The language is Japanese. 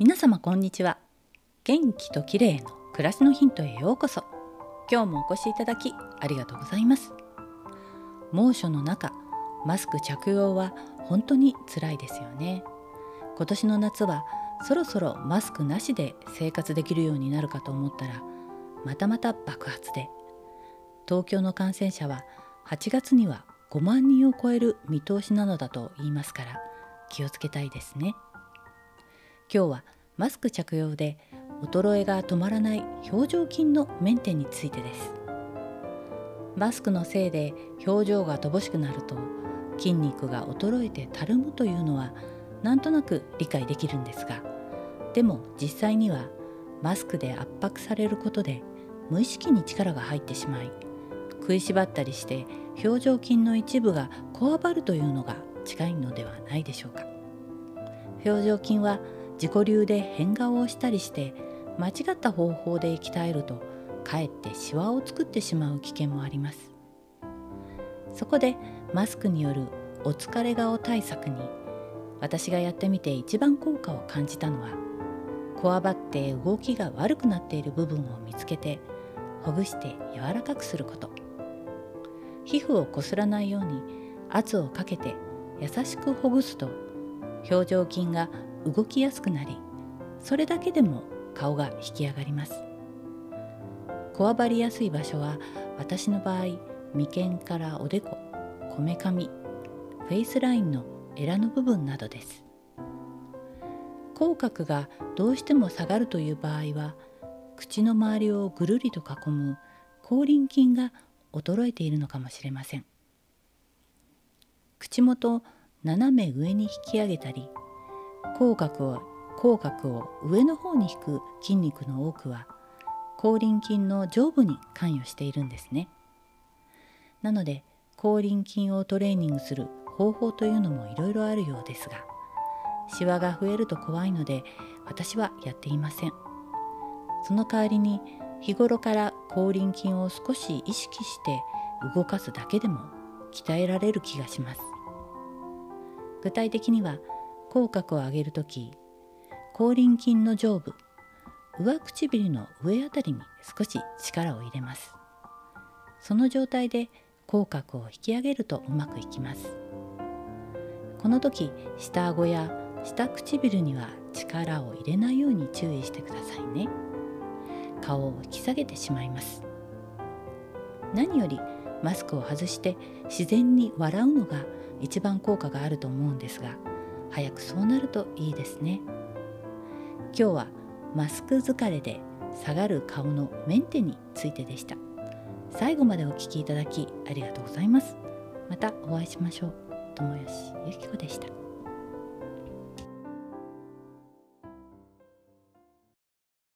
皆様こんにちは。元気と綺麗の暮らしのヒントへようこそ。今日もお越しいただきありがとうございます。猛暑の中マスク着用は本当に辛いですよね。今年の夏はそろそろマスクなしで生活できるようになるかと思ったらまたまた爆発で。東京の感染者は8月には5万人を超える見通しなのだと言いますから気をつけたいですね。今日はマスク着用で衰えが止まらない表情筋のメンテについてです。マスクのせいで表情が乏しくなると筋肉が衰えてたるむというのはなんとなく理解できるんですがでも実際にはマスクで圧迫されることで無意識に力が入ってしまい食いしばったりして表情筋の一部がこわばるというのが近いのではないでしょうか。表情筋は自己流で変顔をしたりして間違った方法で鍛えるとかえってシワを作ってしまう危険もあります。そこでマスクによるお疲れ顔対策に私がやってみて一番効果を感じたのはこわばって動きが悪くなっている部分を見つけてほぐして柔らかくすること。皮膚をこすらないように圧をかけて優しくほぐすと表情筋が動きやすくなりそれだけでも顔が引き上がります。こわばりやすい場所は私の場合眉間からおでここめかみフェイスラインのエラの部分などです。口角がどうしても下がるという場合は口の周りをぐるりと囲む口輪筋が衰えているのかもしれません。口元を斜め上に引き上げたり口角を口角を上の方に引く筋肉の多くは口輪筋の上部に関与しているんですね。なので口輪筋をトレーニングする方法というのもいろいろあるようですがシワが増えると怖いので私はやっていません。その代わりに日頃から口輪筋を少し意識して動かすだけでも鍛えられる気がします。具体的には口角を上げる時口輪筋の上部上唇の上あたりに少し力を入れます。その状態で口角を引き上げるとうまくいきます。この時下顎や下唇には力を入れないように注意してくださいね。顔を引き下げてしまいます。何よりマスクを外して自然に笑うのが一番効果があると思うんですが早くそうなるといいですね。今日はマスク疲れで下がる顔のメンテについてでした。最後までお聴きいただきありがとうございます。またお会いしましょう。友吉ゆき子でした。